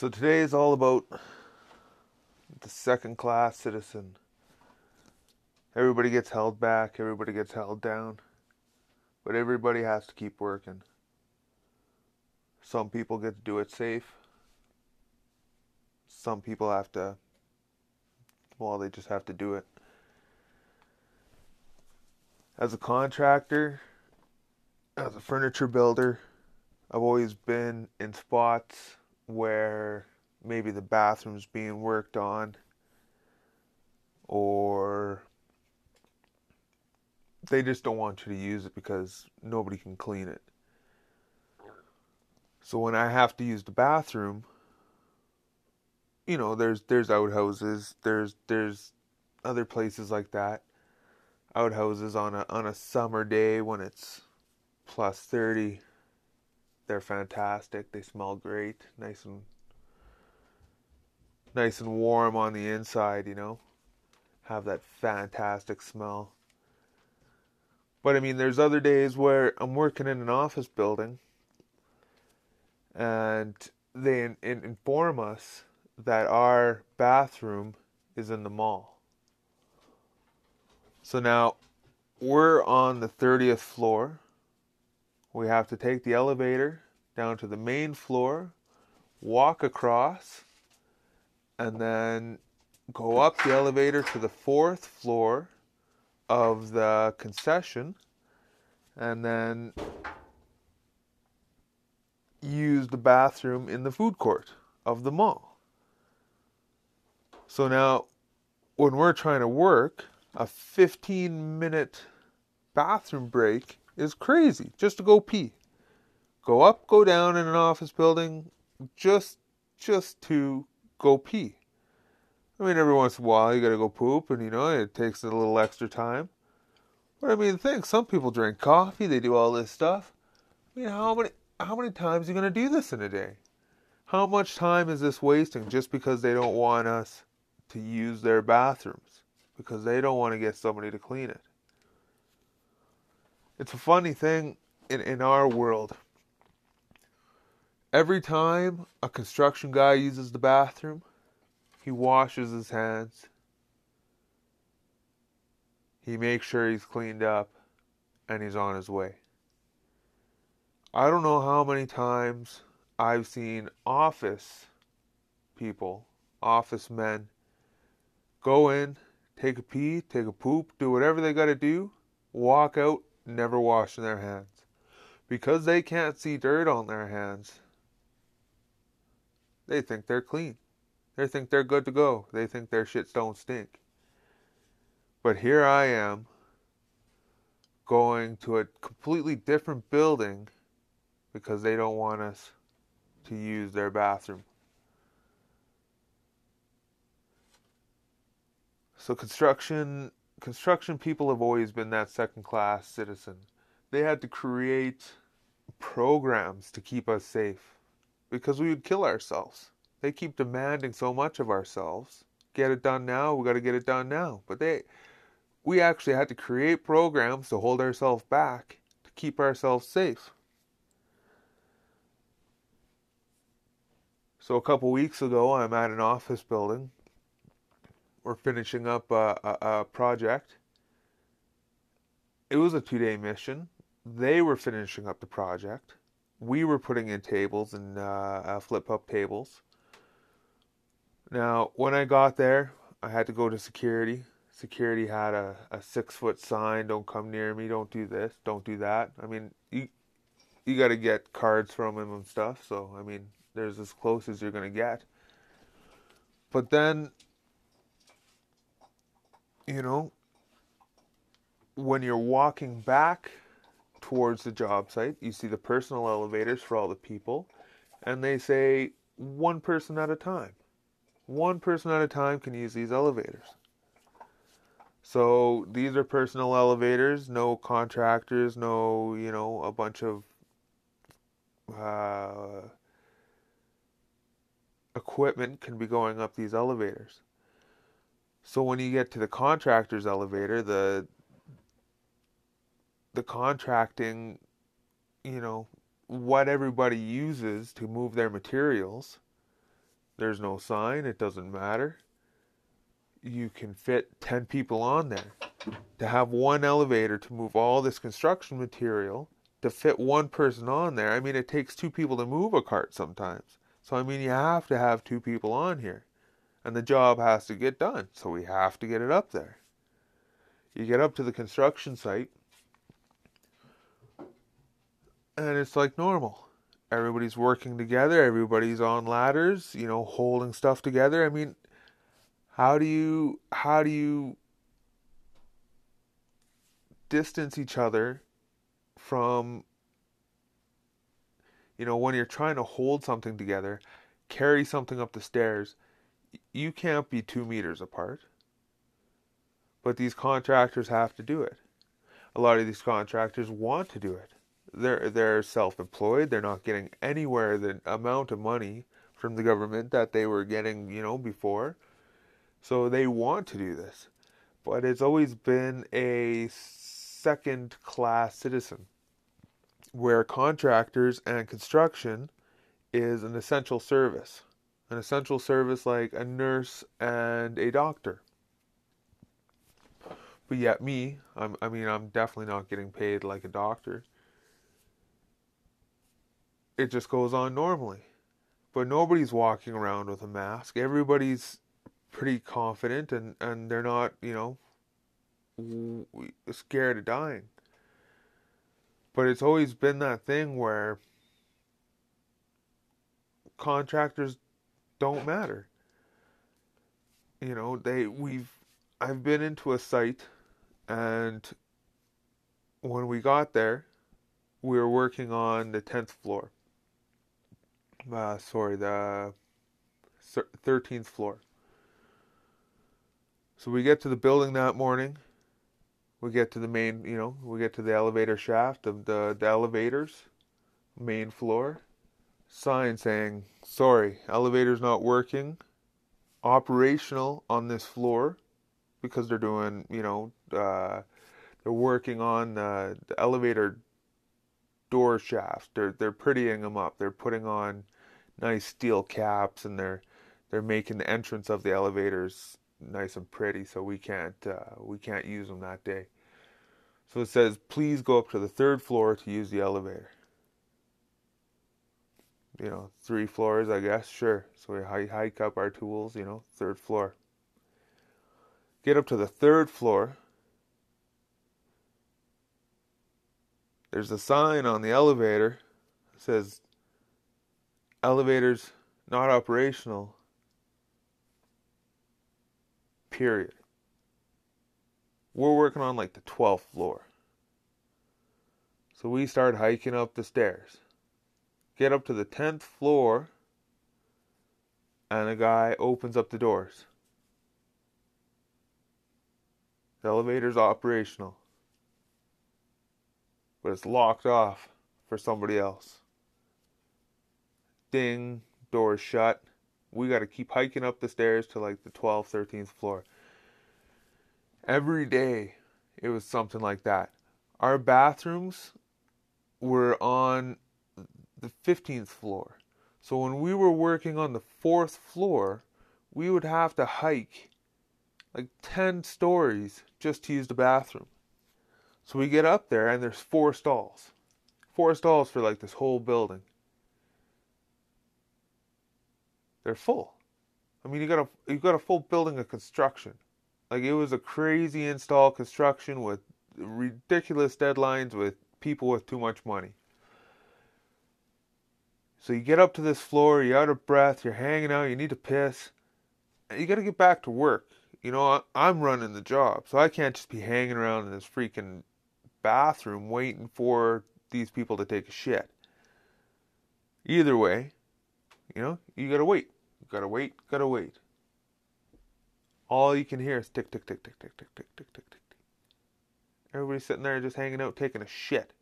So today is all about the second class citizen. Everybody gets held back, everybody gets held down, but everybody has to keep working. Some people get to do it safe. Some people have to, well, they just have to do it. As a contractor, as a furniture builder, I've always been in spots where maybe the bathroom's being worked on or they just don't want you to use it because nobody can clean it. So when I have to use the bathroom, you know, there's there's outhouses, there's there's other places like that. Outhouses on a on a summer day when it's plus 30 they're fantastic. They smell great, nice and nice and warm on the inside, you know. Have that fantastic smell. But I mean, there's other days where I'm working in an office building and they in, in, inform us that our bathroom is in the mall. So now we're on the 30th floor we have to take the elevator down to the main floor, walk across, and then go up the elevator to the fourth floor of the concession, and then use the bathroom in the food court of the mall. So now, when we're trying to work, a 15 minute bathroom break is crazy just to go pee. Go up, go down in an office building just just to go pee. I mean, every once in a while you gotta go poop, and you know it takes a little extra time. But I mean, think some people drink coffee, they do all this stuff. I mean, how many how many times are you gonna do this in a day? How much time is this wasting just because they don't want us to use their bathrooms because they don't want to get somebody to clean it? It's a funny thing in, in our world. Every time a construction guy uses the bathroom, he washes his hands. He makes sure he's cleaned up and he's on his way. I don't know how many times I've seen office people, office men, go in, take a pee, take a poop, do whatever they got to do, walk out, never washing their hands. Because they can't see dirt on their hands, they think they're clean. They think they're good to go. They think their shits don't stink. But here I am going to a completely different building because they don't want us to use their bathroom. So construction construction people have always been that second class citizen. They had to create programs to keep us safe because we would kill ourselves. They keep demanding so much of ourselves. Get it done now, we got to get it done now. But they we actually had to create programs to hold ourselves back to keep ourselves safe. So a couple weeks ago, I'm at an office building we're finishing up a, a, a project. It was a two day mission. They were finishing up the project. We were putting in tables and uh, uh, flip up tables. Now, when I got there, I had to go to security. Security had a, a six foot sign don't come near me, don't do this, don't do that. I mean, you, you got to get cards from him and stuff. So, I mean, there's as close as you're going to get. But then you know, when you're walking back towards the job site, you see the personal elevators for all the people, and they say one person at a time. One person at a time can use these elevators. So these are personal elevators, no contractors, no, you know, a bunch of uh, equipment can be going up these elevators. So when you get to the contractor's elevator, the the contracting, you know, what everybody uses to move their materials, There's no sign, it doesn't matter. You can fit 10 people on there. To have one elevator to move all this construction material, to fit one person on there, I mean, it takes two people to move a cart sometimes. So, I mean, you have to have two people on here. And the job has to get done. So, we have to get it up there. You get up to the construction site, and it's like normal. Everybody's working together, everybody's on ladders, you know, holding stuff together. I mean, how do you how do you distance each other from you know, when you're trying to hold something together, carry something up the stairs, you can't be 2 meters apart. But these contractors have to do it. A lot of these contractors want to do it. They're they're self-employed. They're not getting anywhere the amount of money from the government that they were getting, you know, before. So they want to do this. But it's always been a second-class citizen where contractors and construction is an essential service. An essential service like a nurse and a doctor. But yet, me, I'm, I mean, I'm definitely not getting paid like a doctor. It just goes on normally. But nobody's walking around with a mask. Everybody's pretty confident and, and they're not, you know, scared of dying. But it's always been that thing where contractors don't matter. You know, they we've I've been into a site and when we got there, we were working on the 10th floor. Uh, sorry, the 13th floor. So we get to the building that morning. We get to the main, you know, we get to the elevator shaft of the, the elevators, main floor. Sign saying, sorry, elevator's not working. Operational on this floor because they're doing, you know, uh, they're working on the, the elevator door shaft. They're they're prettying them up. They're putting on nice steel caps and they're they're making the entrance of the elevators nice and pretty. So we can't uh, we can't use them that day. So it says, please go up to the third floor to use the elevator. You know, three floors, I guess. Sure. So we hike up our tools. You know, third floor. Get up to the third floor. There's a sign on the elevator that says elevators not operational. Period. We're working on like the 12th floor. So we start hiking up the stairs. Get up to the 10th floor, and a guy opens up the doors. The elevator's operational, but it's locked off for somebody else. Ding, door's shut. We got to keep hiking up the stairs to like the 12th, 13th floor. Every day it was something like that. Our bathrooms were on the 15th floor. So when we were working on the fourth floor, we would have to hike like 10 stories just to use the bathroom. So we get up there and there's four stalls. Four stalls for like this whole building. They're full. I mean, you got a you got a full building of construction. Like it was a crazy install construction with ridiculous deadlines with people with too much money. So you get up to this floor, you're out of breath, you're hanging out, you need to piss. And you got to get back to work you know, I'm running the job, so I can't just be hanging around in this freaking bathroom waiting for these people to take a shit. Either way, you know, you gotta wait. You gotta wait, gotta wait. All you can hear is tick, tick, tick, tick, tick, tick, tick, tick, tick, tick. Everybody's sitting there just hanging out, taking a shit.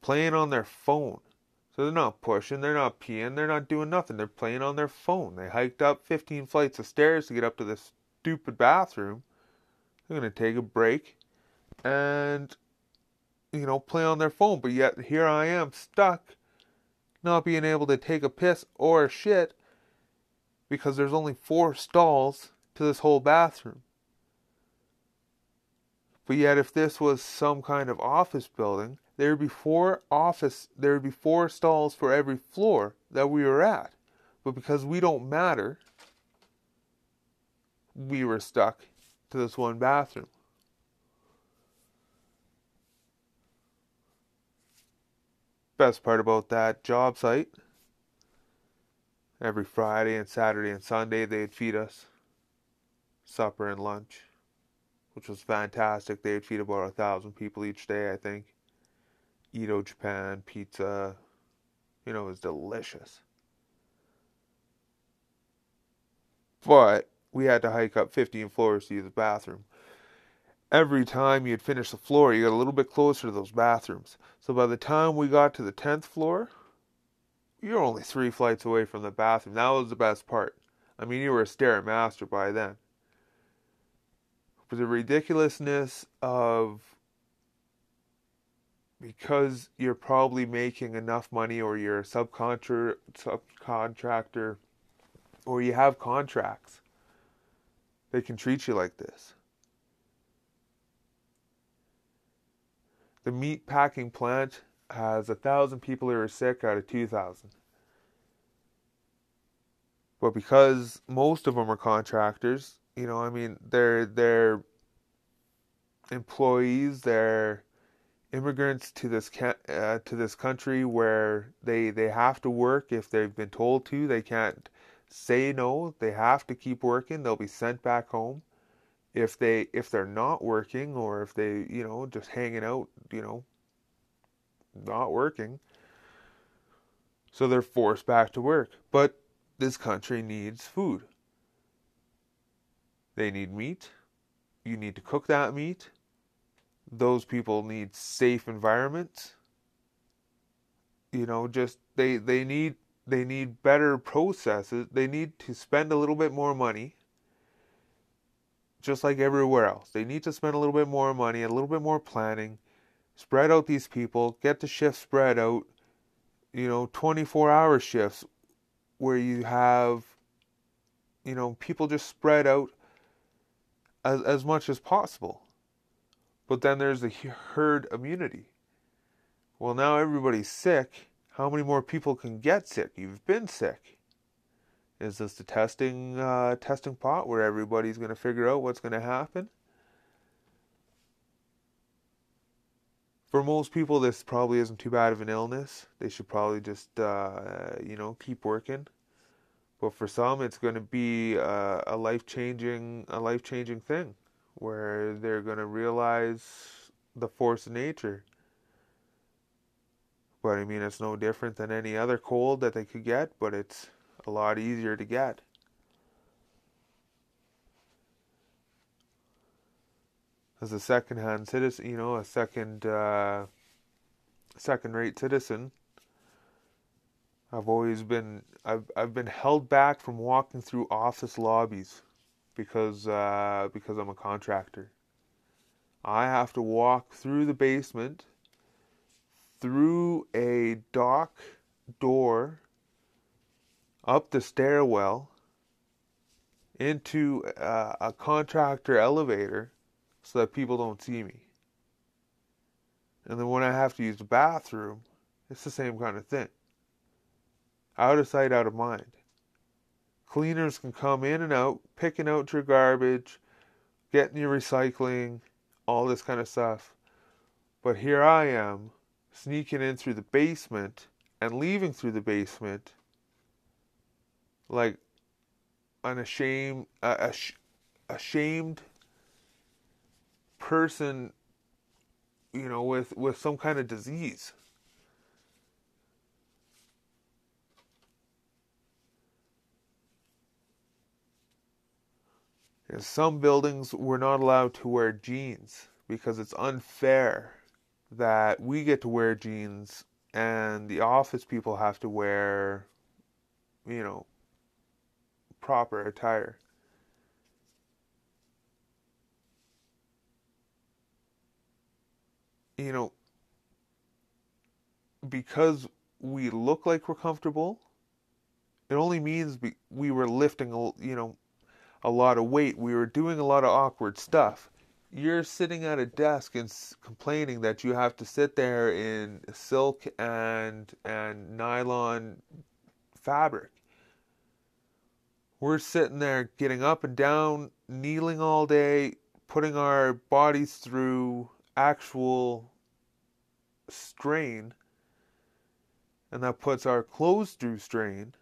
Playing on their phone. So they're not pushing, they're not peeing, they're not doing nothing. They're playing on their phone. They hiked up 15 flights of stairs to get up to this stupid bathroom. They're going to take a break and, you know, play on their phone. But yet here I am stuck, not being able to take a piss or a shit because there's only four stalls to this whole bathroom. But yet, if this was some kind of office building, there would be four office, there would be four stalls for every floor that we were at. But because we don't matter, we were stuck to this one bathroom. Best part about that job site every Friday and Saturday and Sunday they'd feed us supper and lunch, which was fantastic. They'd feed about a thousand people each day, I think. Edo Japan pizza, you know, it was delicious. But we had to hike up 15 floors to use the bathroom. Every time you'd finish the floor, you got a little bit closer to those bathrooms. So by the time we got to the 10th floor, you're only three flights away from the bathroom. That was the best part. I mean, you were a stair master by then. But the ridiculousness of because you're probably making enough money or you're a subcontractor, subcontractor or you have contracts, they can treat you like this. The meat packing plant has a thousand people who are sick out of 2,000. But because most of them are contractors, you know, I mean, they're they're employees, they're immigrants to this uh, to this country where they they have to work if they've been told to. They can't say no. They have to keep working. They'll be sent back home if they if they're not working or if they you know just hanging out you know not working. So they're forced back to work. But this country needs food. They need meat. You need to cook that meat. Those people need safe environments. You know, just they they need they need better processes. They need to spend a little bit more money. Just like everywhere else. They need to spend a little bit more money, a little bit more planning spread out these people, get the shift spread out, you know, 24 hour shifts where you have, you know, people just spread out as, as much as possible. But then there's the herd immunity. Well, now everybody's sick. How many more people can get sick? You've been sick. Is this the testing uh, testing pot where everybody's going to figure out what's going to happen? for most people, this probably isn't too bad of an illness. They should probably just, uh, you know, keep working. But for some, it's going to be uh, a life changing, a life changing thing, where they're going to realize the force of nature. But I mean, it's no different than any other cold that they could get, but it's a lot easier to get. as a second-hand citizen, you know, a second uh, second-rate citizen. I've always been I've I've been held back from walking through office lobbies because uh, because I'm a contractor. I have to walk through the basement, through a dock door, up the stairwell, into uh, a contractor elevator so that people don't see me. And then when I have to use the bathroom, it's the same kind of thing. Out of sight, out of mind. Cleaners can come in and out, picking out your garbage, getting your recycling, all this kind of stuff. But here I am, sneaking in through the basement and leaving through the basement like an ashamed, uh, ashamed person, you know, with, with some kind of disease. Some buildings, we're not allowed to wear jeans because it's unfair that we get to wear jeans and the office people have to wear, you know, proper attire. you know, because we look like we're comfortable It only means we, we were lifting, you know, a lot of weight. We were doing a lot of awkward stuff. You're sitting at a desk and complaining that you have to sit there in silk and and nylon fabric. We're sitting there getting up and down, kneeling all day, putting our bodies through actual strain, and that puts our clothes through strain.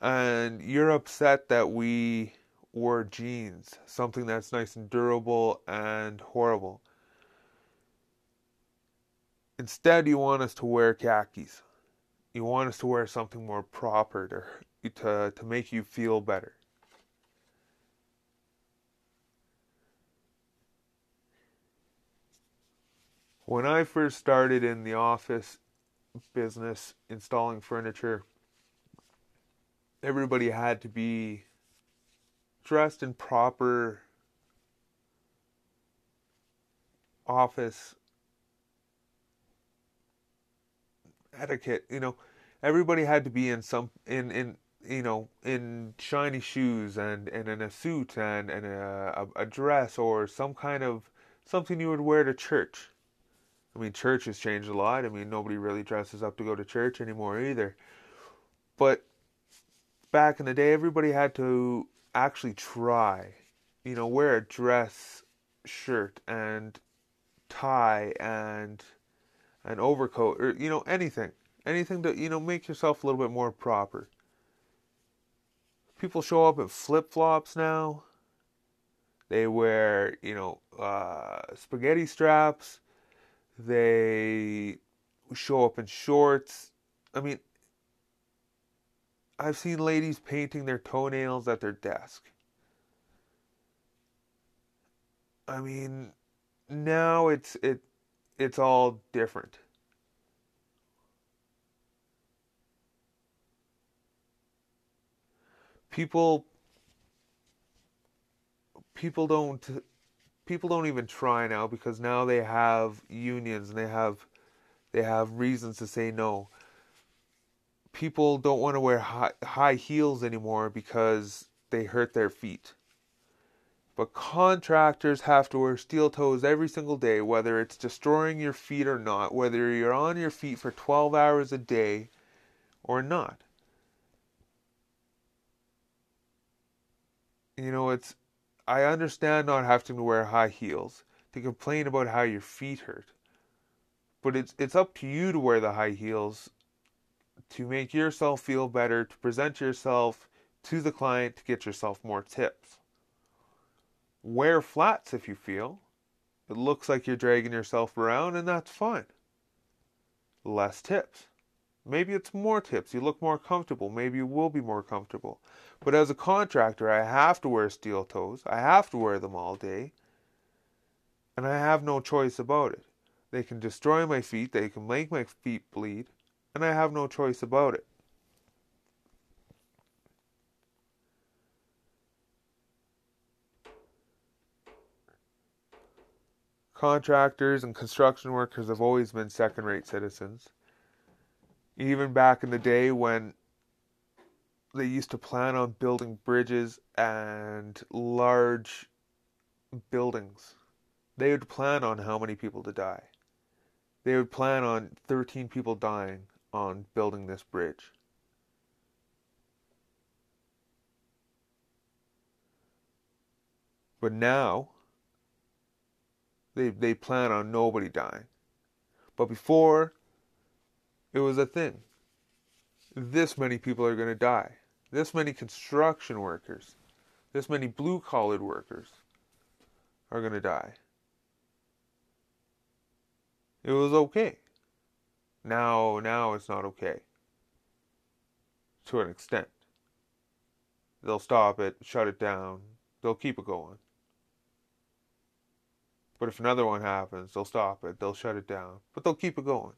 And you're upset that we wore jeans, something that's nice and durable and horrible. Instead, you want us to wear khakis. You want us to wear something more proper to, to, to make you feel better. When I first started in the office business installing furniture, everybody had to be dressed in proper office etiquette. You know, everybody had to be in some in in you know in shiny shoes and and in a suit and and a, a, a dress or some kind of something you would wear to church. I mean, church has changed a lot. I mean, nobody really dresses up to go to church anymore either. But back in the day, everybody had to actually try, you know, wear a dress shirt and tie and an overcoat or, you know, anything. Anything to, you know, make yourself a little bit more proper. People show up in flip flops now. They wear, you know, uh, spaghetti straps they show up in shorts. I mean, I've seen ladies painting their toenails at their desk. I mean, now it's it it's all different. People people don't people don't even try now because now they have unions and they have they have reasons to say no. People don't want to wear high, high heels anymore because they hurt their feet. But contractors have to wear steel toes every single day, whether it's destroying your feet or not, whether you're on your feet for 12 hours a day or not. You know, it's I understand not having to wear high heels to complain about how your feet hurt. But it's it's up to you to wear the high heels to make yourself feel better, to present yourself to the client to get yourself more tips. Wear flats if you feel. It looks like you're dragging yourself around and that's fine. Less tips. Maybe it's more tips. You look more comfortable. Maybe you will be more comfortable. But as a contractor, I have to wear steel toes. I have to wear them all day. And I have no choice about it. They can destroy my feet, they can make my feet bleed, and I have no choice about it. Contractors and construction workers have always been second rate citizens. Even back in the day when they used to plan on building bridges and large buildings. They would plan on how many people to die. They would plan on 13 people dying on building this bridge. But now, they, they plan on nobody dying. But before, it was a thing this many people are going to die. This many construction workers, this many blue collared workers are going to die. It was okay. Now, now it's not okay. To an extent. They'll stop it, shut it down, they'll keep it going. But if another one happens, they'll stop it, they'll shut it down, but they'll keep it going.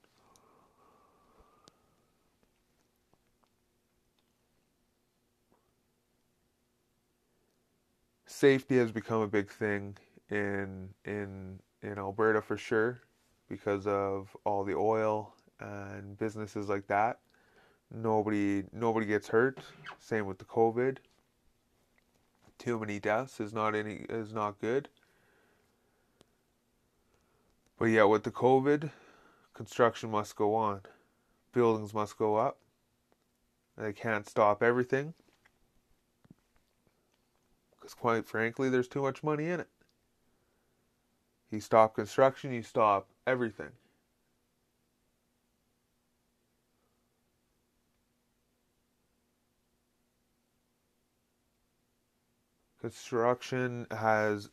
safety has become a big thing in in in Alberta for sure because of all the oil and businesses like that. Nobody nobody gets hurt. Same with the COVID. Too many deaths is not any is not good. But yeah, with the COVID, construction must go on. Buildings must go up. They can't stop everything. Because quite frankly, there's too much money in it. You stop construction, you stop everything. Construction has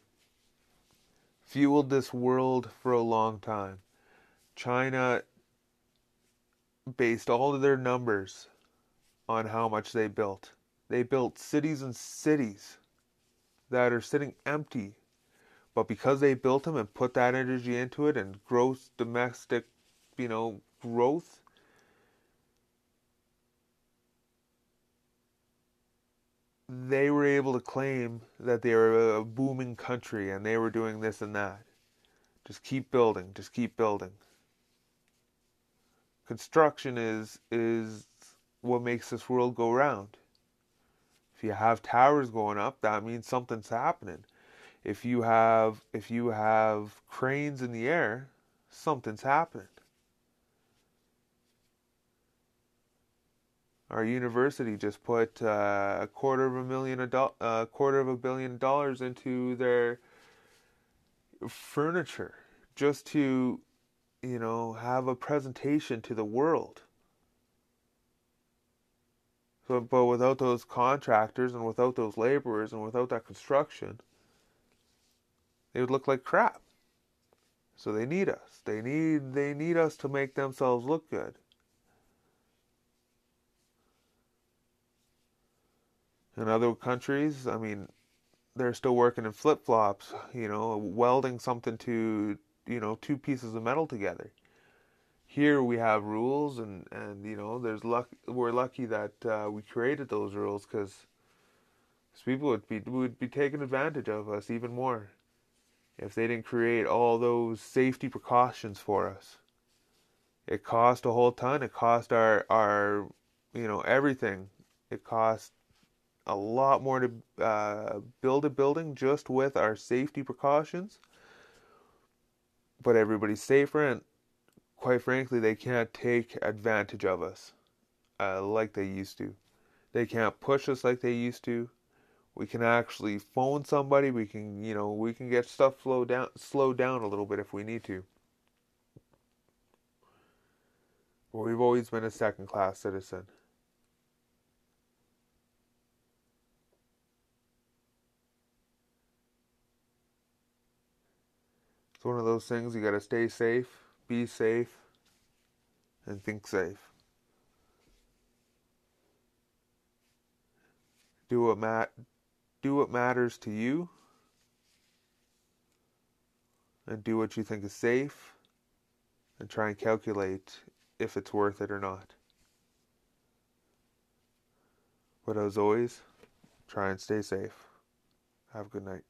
fueled this world for a long time. China based all of their numbers on how much they built. They built cities and cities that are sitting empty. But because they built them and put that energy into it and gross domestic, you know, growth, they were able to claim that they were a booming country and they were doing this and that. Just keep building, just keep building. Construction is is what makes this world go round. If you have towers going up, that means something's happening. If you have if you have cranes in the air, something's happening. Our university just put uh, a quarter of a million a uh, quarter of a billion dollars into their furniture just to you know have a presentation to the world. So, but without those contractors and without those laborers and without that construction, they would look like crap. So they need us. They need they need us to make themselves look good. In other countries, I mean, they're still working in flip flops, you know, welding something to, you know, two pieces of metal together. Here we have rules, and, and you know, there's luck. We're lucky that uh, we created those rules because people would be would be taking advantage of us even more if they didn't create all those safety precautions for us. It cost a whole ton. It cost our our you know everything. It cost a lot more to uh, build a building just with our safety precautions. But everybody's safer, and quite frankly, they can't take advantage of us uh, like they used to. They can't push us like they used to. We can actually phone somebody. We can, you know, we can get stuff slow down, slow down a little bit if we need to. But we've always been a second-class citizen. It's one of those things you got to stay safe, be safe, and think safe. Do what mat do what matters to you and do what you think is safe and try and calculate if it's worth it or not. But as always, try and stay safe. Have a good night.